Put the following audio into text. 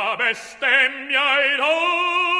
la bestemmia ed ora